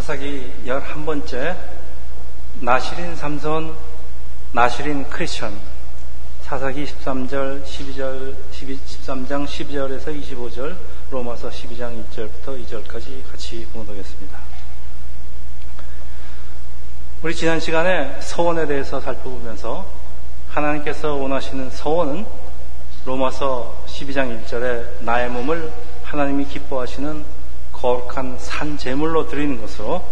사사기 11번째 나시린 삼손 나시린 크리스천 사사기 13절 12절 12, 13장 12절에서 25절 로마서 12장 1절부터 2절까지 같이 공독했습니다. 우리 지난 시간에 서원에 대해서 살펴보면서 하나님께서 원하시는 서원은 로마서 12장 1절에 나의 몸을 하나님이 기뻐하시는 거룩한 산 제물로 드리는 것으로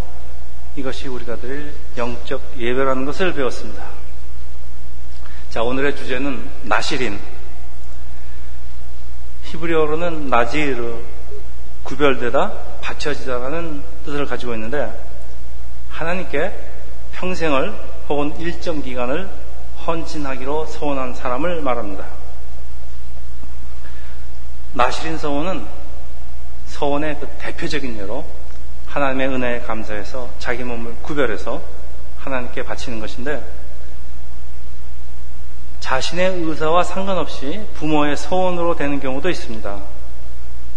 이것이 우리가 드릴 영적 예배라는 것을 배웠습니다. 자, 오늘의 주제는 나시린. 히브리어로는 나지르, 구별되다, 받쳐지다라는 뜻을 가지고 있는데, 하나님께 평생을 혹은 일정 기간을 헌신하기로 소원한 사람을 말합니다. 나시린 서원은 서원의 그 대표적인 예로 하나님의 은혜에 감사해서 자기 몸을 구별해서 하나님께 바치는 것인데 자신의 의사와 상관없이 부모의 서원으로 되는 경우도 있습니다.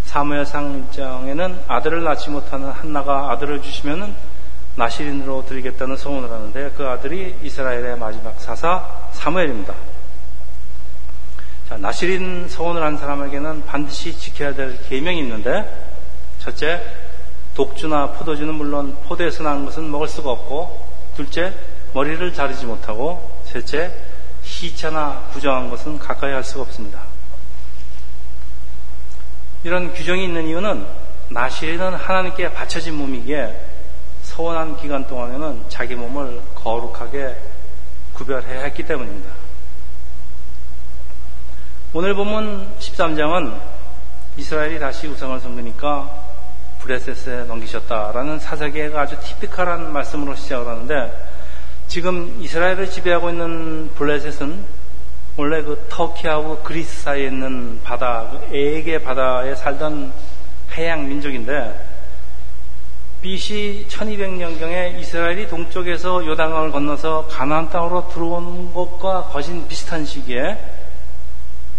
사무엘상 1장에는 아들을 낳지 못하는 한나가 아들을 주시면은 나시린으로 드리겠다는 소원을 하는데 그 아들이 이스라엘의 마지막 사사 사무엘입니다. 자, 나시린 서원을 한 사람에게는 반드시 지켜야 될 계명이 있는데 첫째, 독주나 포도주는 물론 포도에서 난 것은 먹을 수가 없고, 둘째, 머리를 자르지 못하고, 셋째, 희차나 부정한 것은 가까이 할 수가 없습니다. 이런 규정이 있는 이유는 나시리는 하나님께 바쳐진 몸이기에 서원한 기간 동안에는 자기 몸을 거룩하게 구별해야 했기 때문입니다. 오늘 보면 13장은 이스라엘이 다시 우상을 섬기니까 브레셋에 넘기셨다라는 사사기가 아주 티피컬한 말씀으로 시작을 하는데 지금 이스라엘을 지배하고 있는 블레셋은 원래 그 터키하고 그리스 사이에 있는 바다, 그 에게 바다에 살던 해양 민족인데 BC 1200년경에 이스라엘이 동쪽에서 요단강을 건너서 가나안 땅으로 들어온 것과 거진 비슷한 시기에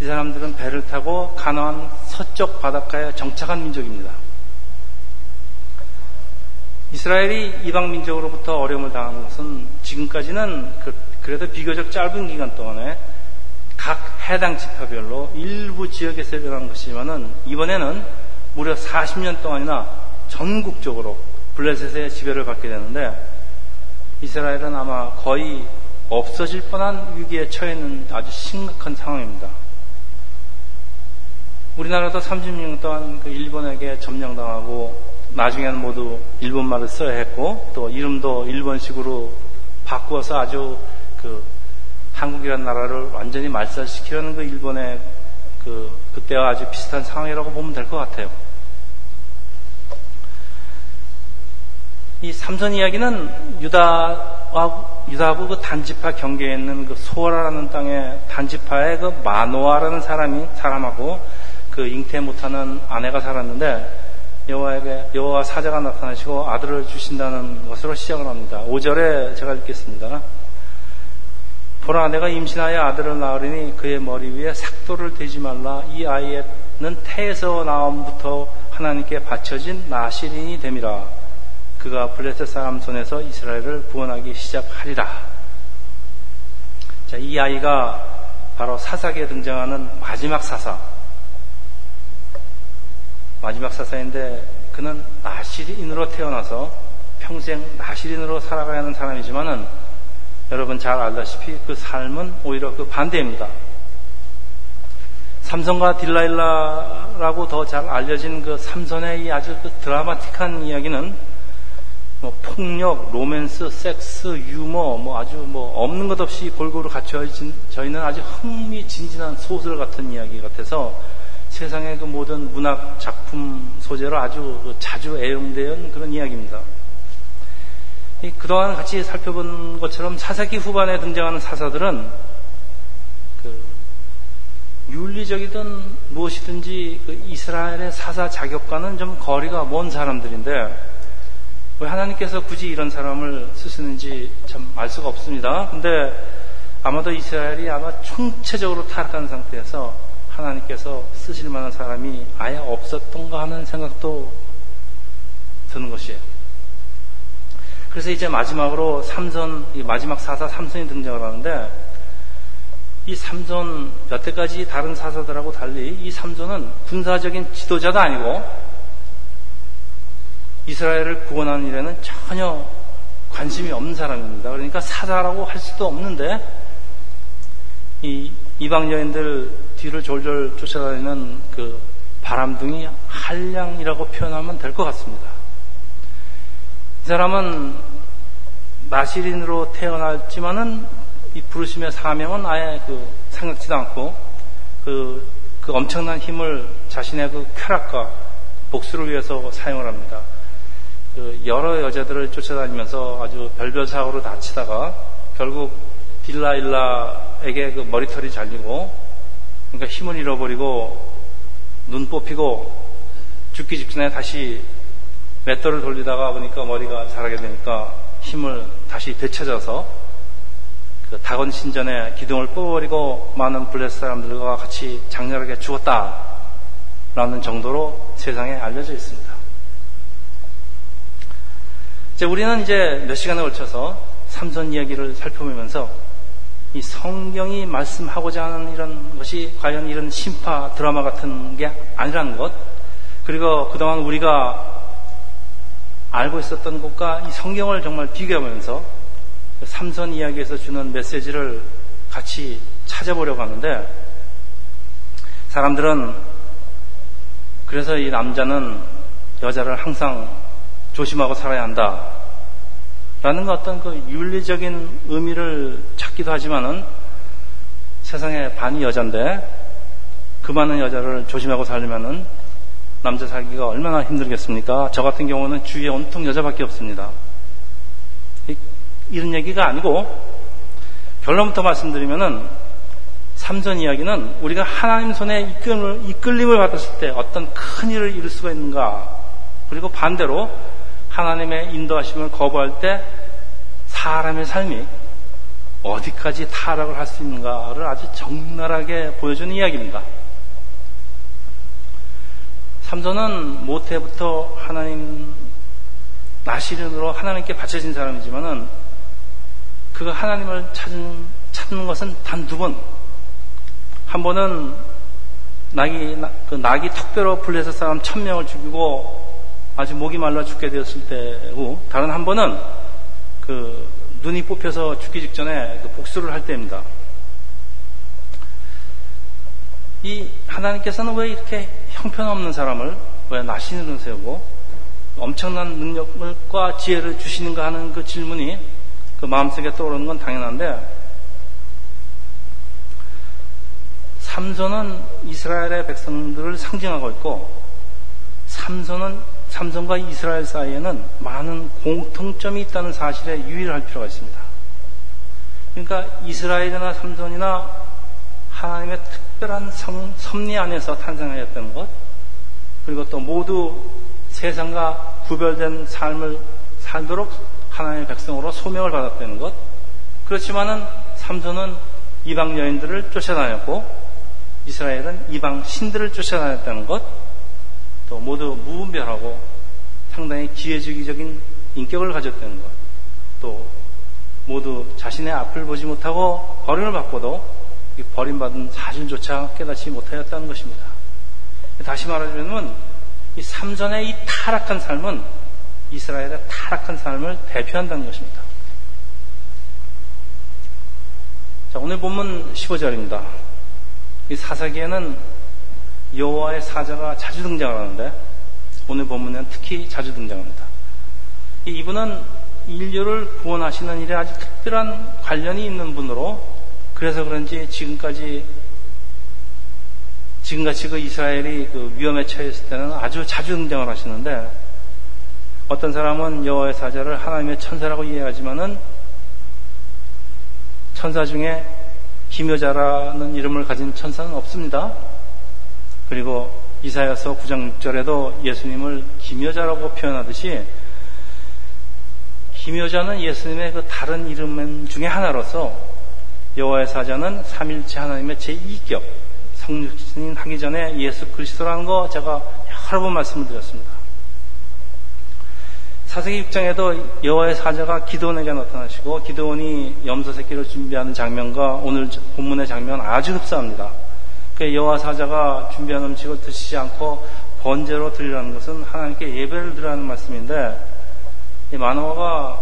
이 사람들은 배를 타고 가나안 서쪽 바닷가에 정착한 민족입니다. 이스라엘이 이방 민족으로부터 어려움을 당한 것은 지금까지는 그, 래도 비교적 짧은 기간 동안에 각 해당 지파별로 일부 지역에서 일어난 것이지만은 이번에는 무려 40년 동안이나 전국적으로 블레셋의 지배를 받게 되는데 이스라엘은 아마 거의 없어질 뻔한 위기에 처해 있는 아주 심각한 상황입니다. 우리나라도 30년 동안 그 일본에게 점령당하고 나중에는 모두 일본말을 써야 했고 또 이름도 일본식으로 바꾸어서 아주 그 한국이라는 나라를 완전히 말살시키려는 그 일본의 그 그때와 아주 비슷한 상황이라고 보면 될 것 같아요. 이 삼선 이야기는 유다와 유다하고 그 단지파 경계에 있는 그 소라라는 땅의 단지파의 그 마노아라는 사람이 사람하고 그 잉태 못하는 아내가 살았는데 여호와에게 여호와 사자가 나타나시고 아들을 주신다는 것으로 시작을 합니다. 5절에 제가 읽겠습니다. 보라 내가 임신하여 아들을 낳으리니 그의 머리 위에 삭도를 대지 말라 이 아이는 태에서 나옴부터 하나님께 바쳐진 나시린이 됨이라 그가 블레셋 사람 손에서 이스라엘을 구원하기 시작하리라 자, 이 아이가 바로 사사기에 등장하는 마지막 사사 마지막 사사인데 그는 나시린으로 태어나서 평생 나실인으로 살아가야 하는 사람이지만은 여러분 잘 알다시피 그 삶은 오히려 그 반대입니다. 삼손과 딜라일라라고 더 잘 알려진 그 삼손의 이 아주 그 드라마틱한 이야기는 뭐 폭력, 로맨스, 섹스, 유머, 뭐 아주 뭐 없는 것 없이 골고루 갖춰진 저희는 아주 흥미진진한 소설 같은 이야기 같아서 세상의 그 모든 문학 작품 소재로 아주 그 자주 애용되는 그런 이야기입니다. 그동안 같이 살펴본 것처럼 사사기 후반에 등장하는 사사들은 그 윤리적이든 무엇이든지 그 이스라엘의 사사 자격과는 좀 거리가 먼 사람들인데 왜 하나님께서 굳이 이런 사람을 쓰시는지 참 알 수가 없습니다. 근데 아마도 이스라엘이 아마 총체적으로 타락한 상태에서 하나님께서 쓰실 만한 사람이 아예 없었던가 하는 생각도 드는 것이에요. 그래서 이제 마지막으로 삼선, 마지막 사사 삼선이 등장을 하는데 이 삼선, 여태까지 다른 사사들하고 달리 이 삼선은 군사적인 지도자도 아니고 이스라엘을 구원하는 일에는 전혀 관심이 없는 사람입니다. 그러니까 사사라고 할 수도 없는데 이 이방 여인들 뒤를 졸졸 쫓아다니는 그 바람둥이 한량이라고 표현하면 될 것 같습니다. 이 사람은 나시린으로 태어났지만은 이 부르심의 사명은 아예 그 생각지도 않고 그, 그 엄청난 힘을 자신의 그 쾌락과 복수를 위해서 사용을 합니다. 그 여러 여자들을 쫓아다니면서 아주 별별 사고로 다치다가 결국 딜라일라 에게 그 머리털이 잘리고 그러니까 힘을 잃어버리고 눈 뽑히고 죽기 직전에 다시 맷돌을 돌리다가 보니까 머리가 자라게 되니까 힘을 다시 되찾아서 그 다건 신전에 기둥을 뽑아버리고 많은 블레스 사람들과 같이 장렬하게 죽었다 라는 정도로 세상에 알려져 있습니다. 이제 우리는 이제 몇 시간에 걸쳐서 삼선 이야기를 살펴보면서 이 성경이 말씀하고자 하는 이런 것이 과연 이런 심파 드라마 같은 게 아니라는 것, 그리고 그동안 우리가 알고 있었던 것과 이 성경을 정말 비교하면서 삼선 이야기에서 주는 메시지를 같이 찾아보려고 하는데, 사람들은 그래서 이 남자는 여자를 항상 조심하고 살아야 한다. 라는 어떤 그 윤리적인 의미를 찾기도 하지만은 세상에 반이 여잔데 그 많은 여자를 조심하고 살려면은 남자 살기가 얼마나 힘들겠습니까? 저 같은 경우는 주위에 온통 여자밖에 없습니다. 이런 얘기가 아니고 결론부터 말씀드리면은 삼선 이야기는 우리가 하나님 손에 이끌림을, 이끌림을 받았을 때 어떤 큰 일을 이룰 수가 있는가 그리고 반대로 하나님의 인도하심을 거부할 때 사람의 삶이 어디까지 타락을 할 수 있는가를 아주 적나라하게 보여주는 이야기입니다. 삼손은 모태부터 하나님 나시른으로 하나님께 바쳐진 사람이지만은 그 하나님을 찾은, 찾는 것은 단 두 번. 한 번은 낙이, 그 낙이 턱뼈로 불려서 사람 천 명을 죽이고 아주 목이 말라 죽게 되었을 때고 다른 한 번은 그 눈이 뽑혀서 죽기 직전에 그 복수를 할 때입니다. 이 하나님께서는 왜 이렇게 형편없는 사람을 왜 나시는 세우고 엄청난 능력과 지혜를 주시는가 하는 그 질문이 그 마음속에 떠오르는 건 당연한데 삼손은 이스라엘의 백성들을 상징하고 있고 삼손은 삼성과 이스라엘 사이에는 많은 공통점이 있다는 사실에 유의를 할 필요가 있습니다. 그러니까 이스라엘이나 삼손이나 하나님의 특별한 성, 섭리 안에서 탄생하였다는 것, 그리고 또 모두 세상과 구별된 삶을 살도록 하나님의 백성으로 소명을 받았다는 것, 그렇지만은 삼손은 이방 여인들을 쫓아다녔고, 이스라엘은 이방 신들을 쫓아다녔다는 것, 또 모두 무분별하고 상당히 기회주의적인 인격을 가졌다는 것, 또 모두 자신의 앞을 보지 못하고 버림을 받고도 버림받은 사실조차 깨닫지 못하였다는 것입니다. 다시 말하자면 이 삼전의 이 타락한 삶은 이스라엘의 타락한 삶을 대표한다는 것입니다. 자, 오늘 본문 15절입니다. 이 사사기에는 여호와의 사자가 자주 등장하는데 오늘 본문에는 특히 자주 등장합니다. 이분은 인류를 구원하시는 일에 아주 특별한 관련이 있는 분으로 그래서 그런지 지금까지 지금같이 그 이스라엘이 그 위험에 처했을 때는 아주 자주 등장을 하시는데 어떤 사람은 여호와의 사자를 하나님의 천사라고 이해하지만은 천사 중에 김여자라는 이름을 가진 천사는 없습니다. 그리고 이사야서 9장 6절에도 예수님을 김여자라고 표현하듯이 김여자는 예수님의 그 다른 이름 중에 하나로서 여호와의 사자는 삼일체 하나님의 제2격 성육신 하기 전에 예수 그리스도라는 거 제가 여러 번 말씀을 드렸습니다. 사세기 6장에도 여호와의 사자가 기도원에게 나타나시고 기도원이 염소 새끼를 준비하는 장면과 오늘 본문의 장면 아주 흡사합니다. 그 여호와 사자가 준비한 음식을 드시지 않고 번제로 드리라는 것은 하나님께 예배를 드리라는 말씀인데 이 마노아가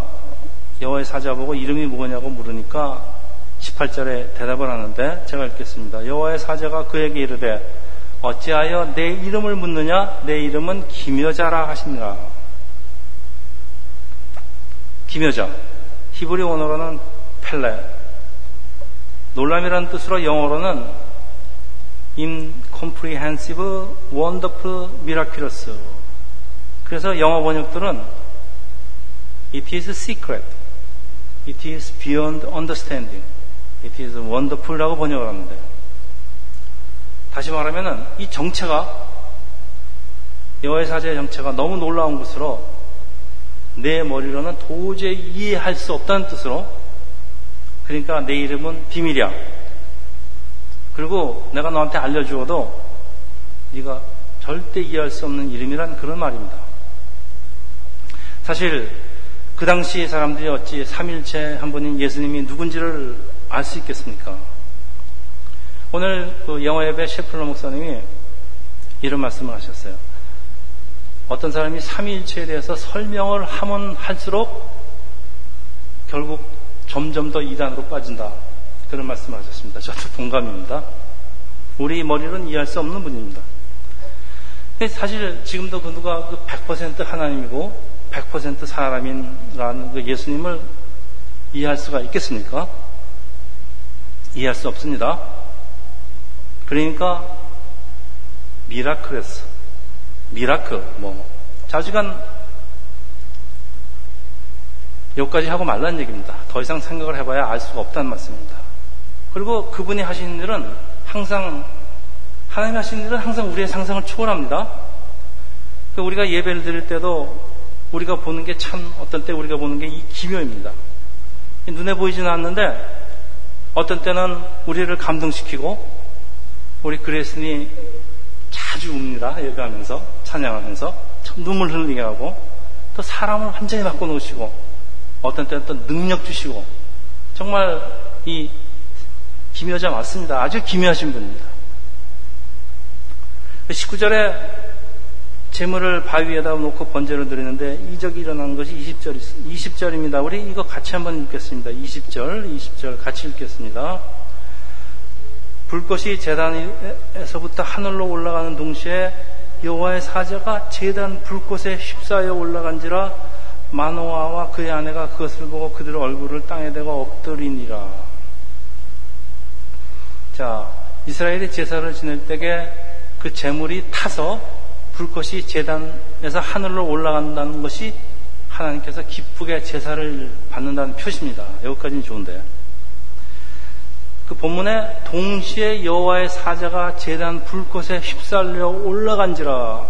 여호와의 사자 보고 이름이 뭐냐고 물으니까 18절에 대답을 하는데 제가 읽겠습니다. 여호와의 사자가 그에게 이르되 어찌하여 내 이름을 묻느냐 내 이름은 기묘자라 하시니라. 기묘자. 히브리 원어로는 펠레. 놀람이라는 뜻으로 영어로는 incomprehensive, wonderful, miraculous. 그래서 영어 번역들은 it is secret, it is beyond understanding, it is wonderful라고 번역을 하는데 다시 말하면은 이 정체가 여호와의 사제의 정체가 너무 놀라운 것으로 내 머리로는 도저히 이해할 수 없다는 뜻으로 그러니까 내 이름은 비밀이야. 그리고 내가 너한테 알려주어도 네가 절대 이해할 수 없는 이름이란 그런 말입니다. 사실 그 당시 사람들이 어찌 삼일체 한 분인 예수님이 누군지를 알 수 있겠습니까? 오늘 그 영어 예배 셰플러 목사님이 이런 말씀을 하셨어요. 어떤 사람이 삼일체에 대해서 설명을 하면 할수록 결국 점점 더 이단으로 빠진다. 그런 말씀을 하셨습니다. 저도 동감입니다. 우리 머리는 이해할 수 없는 분입니다. 사실 지금도 그 누가 그 100% 하나님이고 100% 사람이라는 그 예수님을 이해할 수가 있겠습니까? 이해할 수 없습니다. 그러니까 miracle에서 miracle 뭐 자주간 여기까지 하고 말라는 얘기입니다. 더 이상 생각을 해봐야 알 수가 없다는 말씀입니다. 그리고 그분이 하시는 일은 항상 하나님 하시는 일은 항상 우리의 상상을 초월합니다. 그러니까 우리가 예배를 드릴 때도 우리가 보는 게 참 어떤 때 우리가 보는 게 이 기묘입니다. 눈에 보이지는 않는데 어떤 때는 우리를 감동시키고 우리 그레스니 자주 웁니다. 예배하면서 찬양하면서 눈물 흘리게 하고 또 사람을 완전히 바꿔놓으시고 어떤 때는 또 능력 주시고 정말 이 기묘자 맞습니다. 아주 기묘하신 분입니다. 19절에 재물을 바위 에다 놓고 번제를 드리는데 이적이 일어난 것이 20절, 20절입니다. 우리 이거 같이 한번 읽겠습니다. 20절, 20절 같이 읽겠습니다. 불꽃이 재단에서부터 하늘로 올라가는 동시에 여호와의 사자가 재단 불꽃에 휩싸여 올라간지라 마노아와 그의 아내가 그것을 보고 그들 얼굴을 땅에 대고 엎드리니라. 자, 이스라엘이 제사를 지낼 때에 그 재물이 타서 불꽃이 재단에서 하늘로 올라간다는 것이 하나님께서 기쁘게 제사를 받는다는 표시입니다. 여기까지는 좋은데. 그 본문에 동시에 여호와의 사자가 재단 불꽃에 휩쓸려 올라간지라.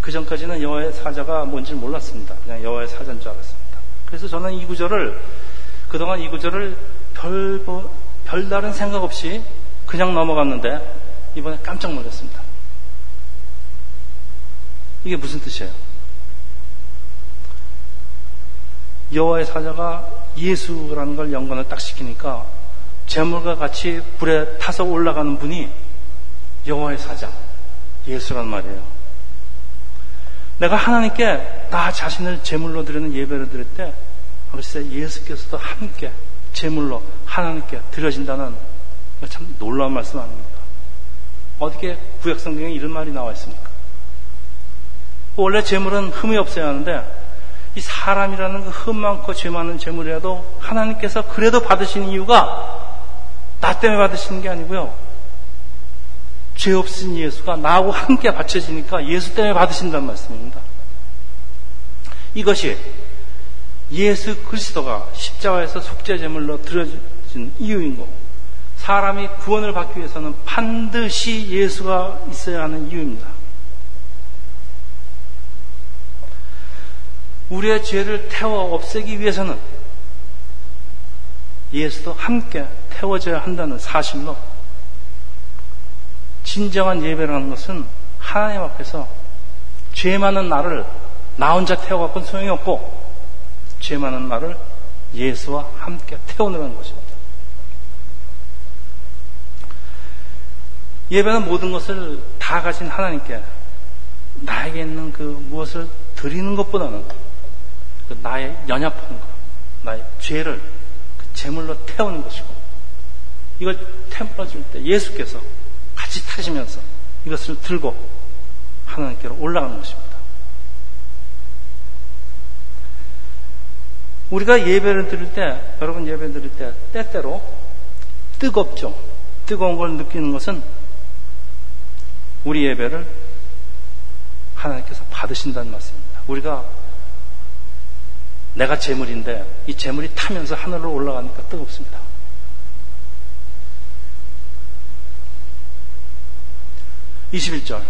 그 전까지는 여호와의 사자가 뭔지 몰랐습니다. 그냥 여호와의 사자인 줄 알았습니다. 그래서 저는 이 구절을 그동안 이 구절을 별 별다른 생각 없이 그냥 넘어갔는데 이번에 깜짝 놀랐습니다. 이게 무슨 뜻이에요? 여호와의 사자가 예수라는 걸 연관을 딱 시키니까 재물과 같이 불에 타서 올라가는 분이 여호와의 사자 예수란 말이에요. 내가 하나님께 나 자신을 제물로 드리는 예배를 드릴 때 글쎄 예수께서도 함께 제물로 하나님께 드려진다는 참 놀라운 말씀 아닙니까? 어떻게 구약 성경에 이런 말이 나와 있습니까? 원래 재물은 흠이 없어야 하는데 이 사람이라는 그 흠 많고 죄 많은 재물이라도 하나님께서 그래도 받으시는 이유가 나 때문에 받으시는 게 아니고요. 죄 없으신 예수가 나하고 함께 바쳐지니까 예수 때문에 받으신다는 말씀입니다. 이것이 예수 그리스도가 십자가에서 속죄제물로 들어진 이유인 거고 사람이 구원을 받기 위해서는 반드시 예수가 있어야 하는 이유입니다. 우리의 죄를 태워 없애기 위해서는 예수도 함께 태워져야 한다는 사실로 진정한 예배라는 것은 하나님 앞에서 죄 많은 나를 나 혼자 태워갖고는 소용이 없고 죄 많은 나를 예수와 함께 태우느라는 것입니다. 예배는 모든 것을 다 가진 하나님께 나에게 있는 그 무엇을 드리는 것보다는 그 나의 연약한 것, 나의 죄를 그 제물로 태우는 것이고 이걸 태워줄 때 예수께서 같이 타시면서 이것을 들고 하나님께로 올라가는 것입니다. 우리가 예배를 드릴 때, 여러분 예배 드릴 때 때때로 뜨겁죠. 뜨거운 걸 느끼는 것은 우리 예배를 하나님께서 받으신다는 말씀입니다. 우리가 내가 재물인데 이 재물이 타면서 하늘로 올라가니까 뜨겁습니다. 21절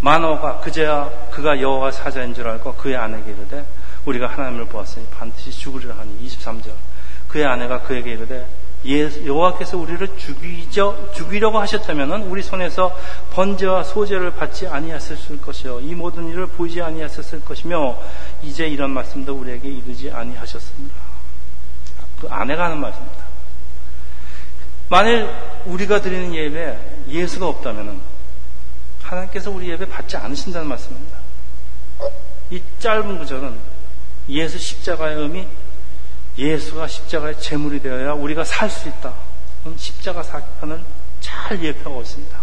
만호가 그제야 그가 여호와 사자인 줄 알고 그의 아내에게 이르되 우리가 하나님을 보았으니 반드시 죽으리라 하니 23절 그의 아내가 그에게 이르되 여호와께서 우리를 죽이죠, 죽이려고 하셨다면 우리 손에서 번제와 소제를 받지 아니하셨을 것이요 이 모든 일을 보이지 아니하셨을 것이며 이제 이런 말씀도 우리에게 이르지 아니하셨습니다. 그 아내가 하는 말입니다. 만일 우리가 드리는 예배에 예수가 없다면 하나님께서 우리 예배 받지 않으신다는 말씀입니다. 이 짧은 구절은 예수 십자가의 의미 예수가 십자가의 제물이 되어야 우리가 살 수 있다. 십자가 사건을 잘 예표하고 있습니다.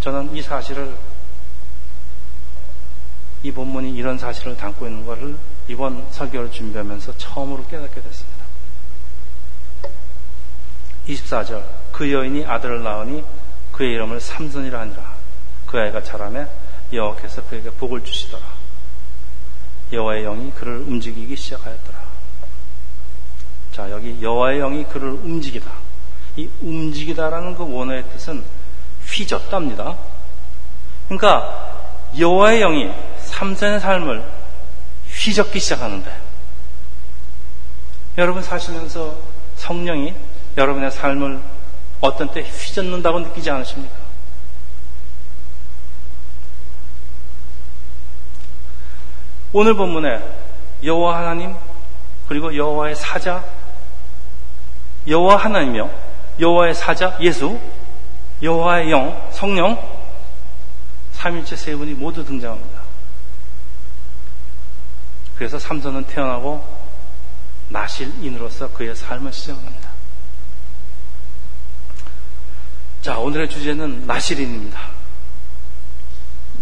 저는 이 사실을 이 본문이 이런 사실을 담고 있는 것을 이번 설교를 준비하면서 처음으로 깨닫게 됐습니다. 24절 그 여인이 아들을 낳으니 그의 이름을 삼손이라 하니라 그 아이가 자라매 여호와께서 그에게 복을 주시더라 여호와의 영이 그를 움직이기 시작하였더라. 자, 여기 여호와의 영이 그를 움직이다. 이 움직이다라는 그 원어의 뜻은 휘젓답니다. 그러니까 여호와의 영이 삼선의 삶을 휘젓기 시작하는데 여러분 사시면서 성령이 여러분의 삶을 어떤 때 휘젓는다고 느끼지 않으십니까? 오늘 본문에 여호와 하나님 그리고 여호와의 사자 여호와 하나님이요 여호와의 사자 예수 여호와의 영 성령 삼일째 세 분이 모두 등장합니다. 그래서 삼손은 태어나고 나실인으로서 그의 삶을 시작합니다. 자, 오늘의 주제는 나실인입니다.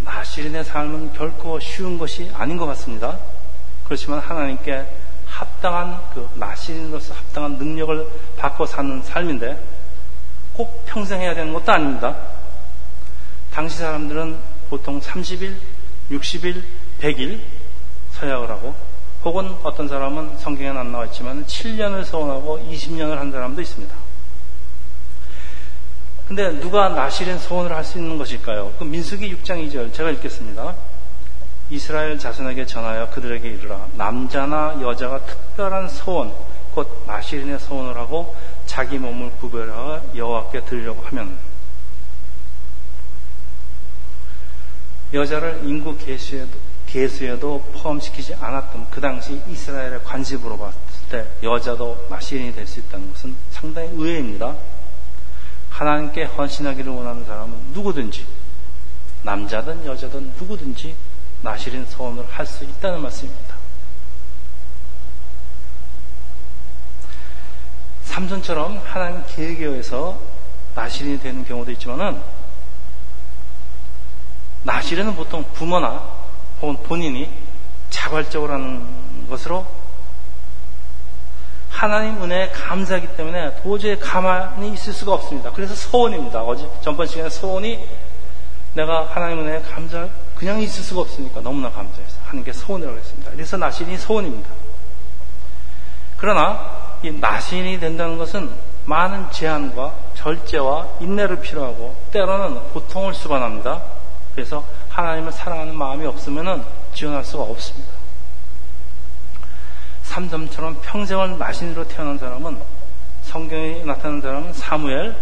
나시린의 삶은 결코 쉬운 것이 아닌 것 같습니다. 그렇지만 하나님께 합당한 그 나시린으로서 합당한 능력을 받고 사는 삶인데 꼭 평생 해야 되는 것도 아닙니다. 당시 사람들은 보통 30일, 60일, 100일 서약을 하고 혹은 어떤 사람은 성경에는 안 나와 있지만 7년을 서원하고 20년을 한 사람도 있습니다. 근데 누가 나실인 소원을 할 수 있는 것일까요? 그 민수기 6장 2절 제가 읽겠습니다. 이스라엘 자손에게 전하여 그들에게 이르라 남자나 여자가 특별한 소원 곧 나실인의 소원을 하고 자기 몸을 구별하여 여호와께 드리려고 하면 여자를 인구 계수에도, 계수에도 포함시키지 않았던 그 당시 이스라엘의 관습으로 봤을 때 여자도 나실인이 될 수 있다는 것은 상당히 의외입니다. 하나님께 헌신하기를 원하는 사람은 누구든지 남자든 여자든 누구든지 나시린 소원을 할 수 있다는 말씀입니다. 삼손처럼 하나님 계획에 의해서 나시린이 되는 경우도 있지만은 나시린은 보통 부모나 혹은 본인이 자발적으로 하는 것으로 하나님 은혜에 감사하기 때문에 도저히 가만히 있을 수가 없습니다. 그래서 소원입니다. 어제 전번 시간에 소원이 내가 하나님 은혜에 감사 그냥 있을 수가 없으니까 너무나 감사해서 하나님께 소원이라고 했습니다. 그래서 나신이 소원입니다. 그러나 이 나신이 된다는 것은 많은 제한과 절제와 인내를 필요하고 때로는 고통을 수반합니다. 그래서 하나님을 사랑하는 마음이 없으면 지원할 수가 없습니다. 삼점처럼 평생을 마신으로 태어난 사람은 성경에 나타난 사람은 사무엘,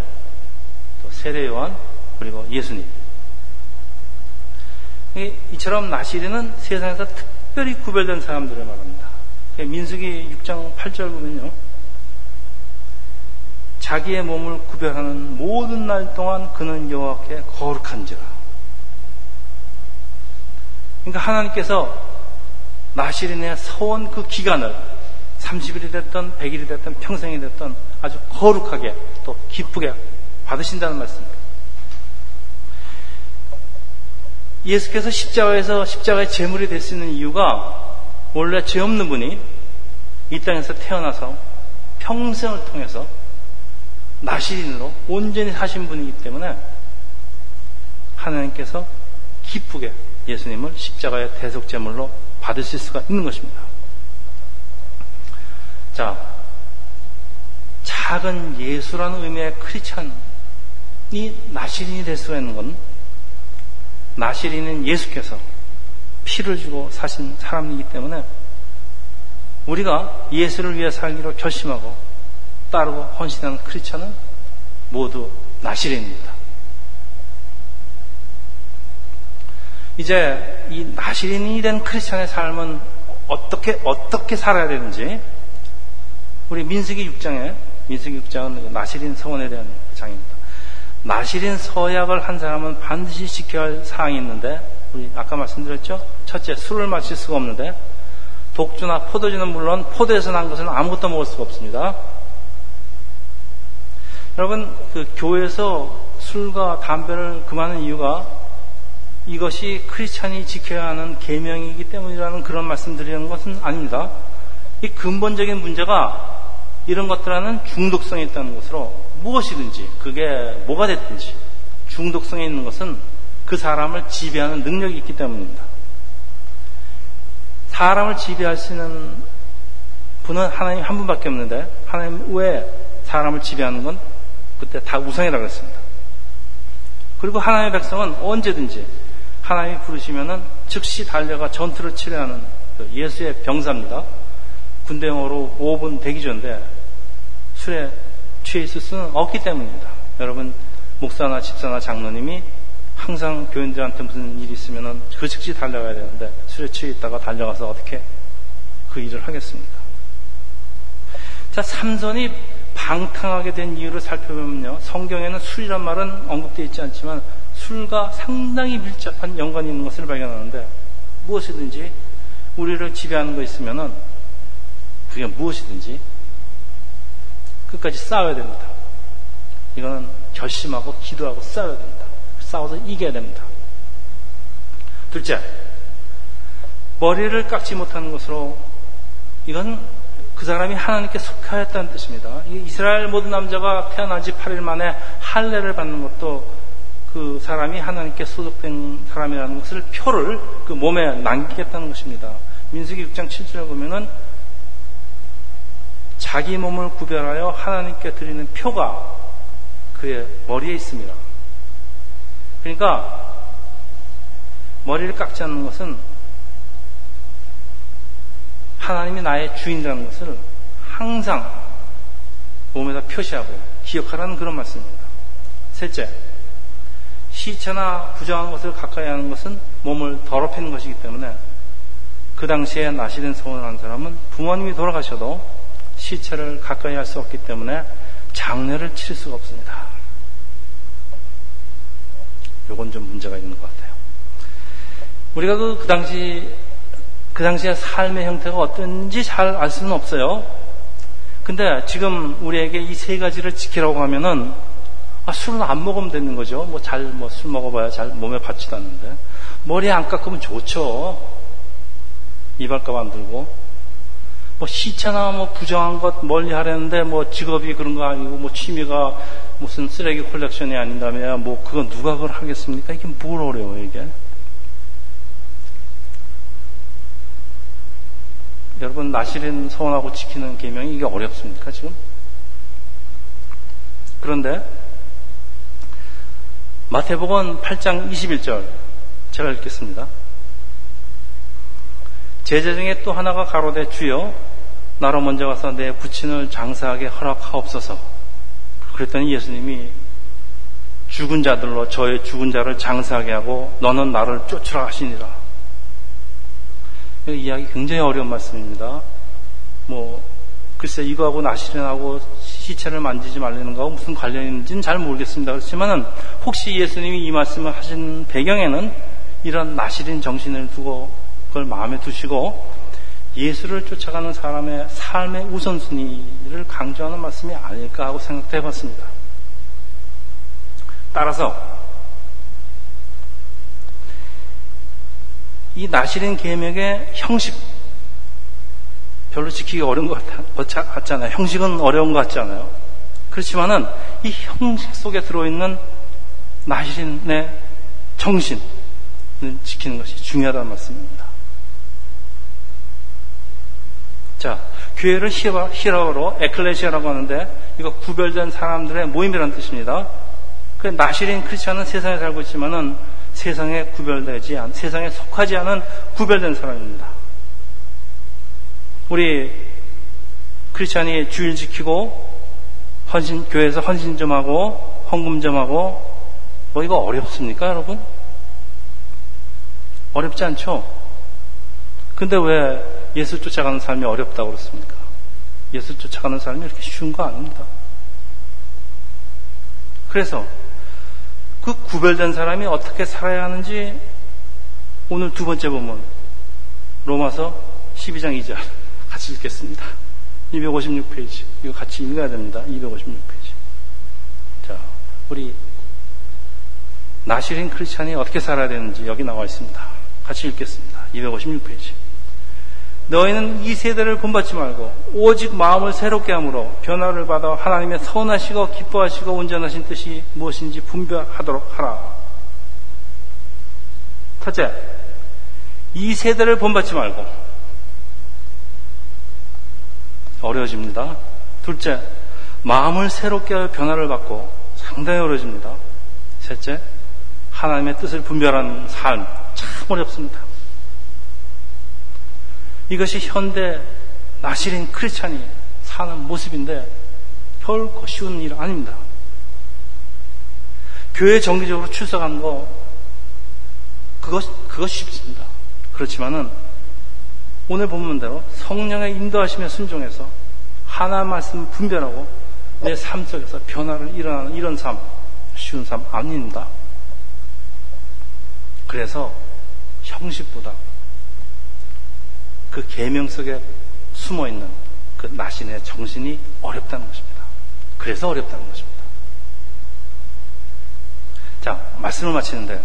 또 세례요한, 그리고 예수님. 이처럼 나시리는 세상에서 특별히 구별된 사람들을 말합니다. 민수기 6장 8절 보면요. 자기의 몸을 구별하는 모든 날 동안 그는 여호와께 거룩한지라. 그러니까 하나님께서 나시린의 서원 그 기간을 30일이 됐던 100일이 됐던 평생이 됐던 아주 거룩하게 또 기쁘게 받으신다는 말씀입니다. 예수께서 십자가에서 십자가의 제물이 될 수 있는 이유가 원래 죄 없는 분이 이 땅에서 태어나서 평생을 통해서 나시린으로 온전히 사신 분이기 때문에 하나님께서 기쁘게 예수님을 십자가의 대속제물로 받으실 수가 있는 것입니다. 자, 작은 예수라는 의미의 크리찬이 나시린이 될 수가 있는 건 나시린은 예수께서 피를 주고 사신 사람이기 때문에 우리가 예수를 위해 살기로 결심하고 따르고 헌신하는 크리스천은 모두 나시린입니다. 이제 이 나시린이 된 크리스천의 삶은 어떻게 어떻게 살아야 되는지 우리 민수기 6장에 민수기 6장은 나시린 서원에 대한 장입니다. 나시린 서약을 한 사람은 반드시 지켜야 할 사항이 있는데 우리 아까 말씀드렸죠? 첫째 술을 마실 수가 없는데 독주나 포도주는 물론 포도에서 난 것은 아무것도 먹을 수가 없습니다. 여러분 그 교회에서 술과 담배를 금하는 이유가 이것이 크리스찬이 지켜야 하는 계명이기 때문이라는 그런 말씀드리는 것은 아닙니다. 이 근본적인 문제가 이런 것들하는 중독성이 있다는 것으로 무엇이든지 그게 뭐가 됐든지 중독성이 있는 것은 그 사람을 지배하는 능력이 있기 때문입니다. 사람을 있는 분은 하나님 한 분밖에 없는데 하나님 외에 사람을 지배하는 건 그때 다 우상이라고 했습니다. 그리고 하나님의 백성은 언제든지 하나님이 부르시면은 즉시 달려가 전투를 치료하는 그 예수의 병사입니다. 군대 영어로 5분 대기조인데 술에 취해 있을 수는 없기 때문입니다. 여러분 목사나 집사나 장로님이 항상 교인들한테 무슨 일이 있으면은 그 즉시 달려가야 되는데 술에 취해 있다가 달려가서 어떻게 그 일을 하겠습니까? 자, 삼손이 방탕하게 된 이유를 살펴보면요. 성경에는 술이란 말은 언급되어 있지 않지만 술과 상당히 밀접한 연관이 있는 것을 발견하는데 무엇이든지 우리를 지배하는 거 있으면은 그게 무엇이든지 끝까지 싸워야 됩니다. 이거는 결심하고 기도하고 싸워야 됩니다. 싸워서 이겨야 됩니다. 둘째, 머리를 깎지 못하는 것으로 이건 그 사람이 하나님께 속하였다는 뜻입니다. 이스라엘 모든 남자가 태어난 지 8일 만에 할례를 받는 것도 그 사람이 하나님께 소속된 사람이라는 것을 표를 그 몸에 남기겠다는 것입니다. 민수기 6장 7절에 보면은 자기 몸을 구별하여 하나님께 드리는 표가 그의 머리에 있습니다. 그러니까 머리를 깎지 않는 것은 하나님이 나의 주인이라는 것을 항상 몸에다 표시하고 기억하라는 그런 말씀입니다. 셋째, 시체나 부정한 것을 가까이 하는 것은 몸을 더럽히는 것이기 때문에 그 당시에 나시된 서원을 한 사람은 부모님이 돌아가셔도 시체를 가까이 할 수 없기 때문에 장례를 치를 수가 없습니다. 요건 좀 문제가 있는 것 같아요. 우리가 그, 그 당시, 그 당시의 삶의 형태가 어떤지 잘 알 수는 없어요. 근데 지금 우리에게 이 세 가지를 지키라고 하면은, 아, 술은 안 먹으면 되는 거죠. 뭐 잘, 뭐 술 먹어봐야 잘 몸에 받지도 않는데. 머리 안 깎으면 좋죠. 이발값 안 들고. 뭐 시체나 뭐 부정한 것 멀리 하려는데 뭐 직업이 그런 거 아니고 뭐 취미가 무슨 쓰레기 콜렉션이 아닌다면 뭐 그건 누가 그걸 하겠습니까? 이게 뭘 어려워 이게? 여러분 나시린 서원하고 지키는 계명이 이게 어렵습니까 지금? 그런데 마태복음 8장 21절 제가 읽겠습니다. 제자 중에 또 하나가 가로되 주여 나로 먼저 가서 내 부친을 장사하게 허락하옵소서. 그랬더니 예수님이 죽은 자들로 저의 죽은 자를 장사하게 하고 너는 나를 쫓으라 하시니라. 이 이야기 굉장히 어려운 말씀입니다. 뭐 글쎄 이거하고 나시련하고 시체를 만지지 말라는 거하고 무슨 관련이 있는지는 잘 모르겠습니다. 그렇지만은 혹시 예수님이 이 말씀을 하신 배경에는 이런 나시린 정신을 두고 그걸 마음에 두시고 예수를 쫓아가는 사람의 삶의 우선순위를 강조하는 말씀이 아닐까 하고 생각해 봤습니다. 따라서 이 나시린 계명의 형식 별로 지키기 어려운 것 같잖아요. 형식은 어려운 것 같잖아요. 그렇지만은 이 형식 속에 들어있는 나시린의 정신을 지키는 것이 중요하다는 말씀입니다. 자, 교회를 히라, 히라어로 에클레시아라고 하는데 이거 구별된 사람들의 모임이라는 뜻입니다. 그 나시린 크리스천은 세상에 살고 있지만은 세상에 구별되지 않, 세상에 속하지 않은 구별된 사람입니다. 우리 크리스천이 주일 지키고 헌신 교회에서 헌신 좀 하고 헌금 좀 하고 뭐 이거 어렵습니까, 여러분? 어렵지 않죠? 근데 왜 예수 쫓아가는 삶이 어렵다고 그렇습니까? 예수 쫓아가는 삶이 이렇게 쉬운 거 아닙니다. 그래서 그 구별된 사람이 어떻게 살아야 하는지 오늘 두 번째 본문 로마서 12장 2절 같이 읽겠습니다. 256페이지 이거 같이 읽어야 됩니다. 256페이지 자 우리 나시린 크리스찬이 어떻게 살아야 되는지 여기 나와 있습니다. 같이 읽겠습니다. 256페이지 너희는 이 세대를 본받지 말고 오직 마음을 새롭게 함으로 변화를 받아 하나님의 선하시고 기뻐하시고 온전하신 뜻이 무엇인지 분별하도록 하라. 첫째, 이 세대를 본받지 말고 어려워집니다. 둘째, 마음을 새롭게 하여 변화를 받고 상당히 어려워집니다. 셋째, 하나님의 뜻을 분별하는 삶 참 어렵습니다. 이것이 현대 나시린 크리스찬이 사는 모습인데 결코 쉬운 일 아닙니다. 교회 정기적으로 출석하는 거 그것 그것 쉽습니다. 그렇지만은 오늘 본문대로 성령의 인도하심에 순종해서 하나 말씀 분별하고 내 삶 속에서 변화를 일어나는 이런 삶 쉬운 삶 아닙니다. 그래서 형식보다 그 계명 속에 숨어 있는 그 나신의 정신이 어렵다는 것입니다. 그래서 어렵다는 것입니다. 자, 말씀을 마치는데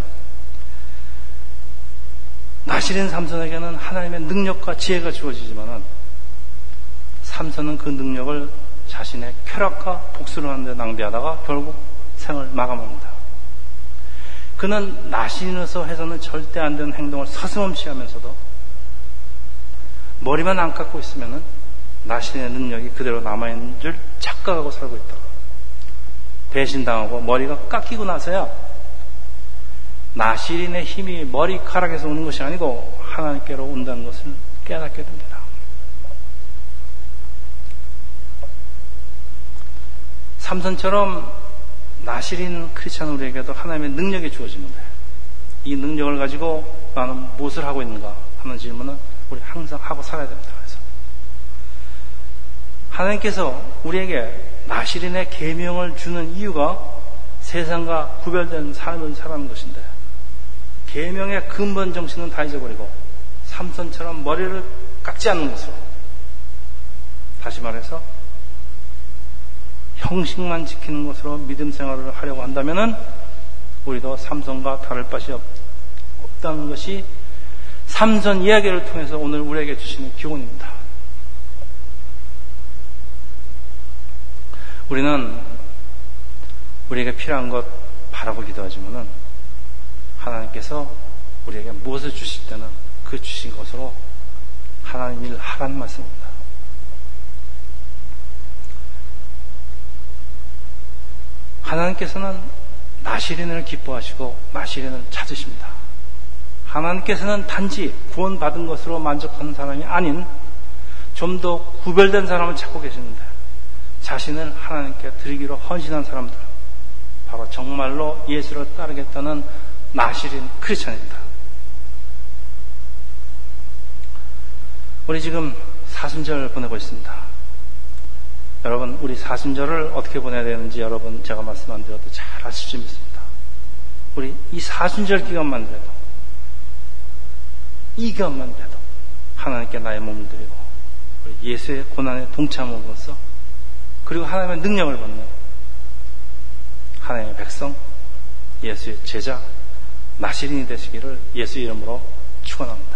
나시린 삼손에게는 하나님의 능력과 지혜가 주어지지만은 삼손은 그 능력을 자신의 쾌락과 복수를 하는데 낭비하다가 결국 생을 마감합니다. 그는 나신으로서 해서는 절대 안 되는 행동을 서슴없이 하면서도 머리만 안 깎고 있으면 나신의 능력이 그대로 남아있는 줄 착각하고 살고 있다. 배신당하고 머리가 깎이고 나서야 나시린의 힘이 머리카락에서 오는 것이 아니고 하나님께로 온다는 것을 깨닫게 됩니다. 삼선처럼 나시린 크리스찬 우리에게도 하나님의 능력이 주어지는데 이 능력을 가지고 나는 무엇을 하고 있는가 하는 질문은 우리 항상 하고 살아야 됩니다. 그래서 하나님께서 우리에게 나시린의 계명을 주는 이유가 세상과 구별된 삶을 살아가는 것인데 계명의 근본 정신은 다 잊어버리고 삼선처럼 머리를 깎지 않는 것으로 다시 말해서 형식만 지키는 것으로 믿음 생활을 하려고 한다면은 우리도 삼선과 다를 바이 없다는 것이 삼선 이야기를 통해서 오늘 우리에게 주시는 교훈입니다. 우리는 우리에게 필요한 것 바라고 기도하지만은 하나님께서 우리에게 무엇을 주실 때는 그 주신 것으로 하나님 일을 하라는 말씀입니다. 하나님께서는 나시린을 기뻐하시고 나시린을 찾으십니다. 하나님께서는 단지 구원받은 것으로 만족하는 사람이 아닌 좀 더 구별된 사람을 찾고 계시는데 자신을 하나님께 드리기로 헌신한 사람들 바로 정말로 예수를 따르겠다는 나실인 크리스천입니다. 우리 지금 사순절 보내고 있습니다. 여러분, 우리 사순절을 어떻게 보내야 되는지 여러분 제가 말씀 안 드려도 잘 아실 수 있습니다. 우리 이 사순절 기간만 돼도, 이 기간만 돼도 하나님께 나의 몸을 드리고, 예수의 고난에 동참함으로써, 그리고 하나님의 능력을 받는 하나님의 백성, 예수의 제자, 나시린이 되시기를 예수 이름으로 축원합니다.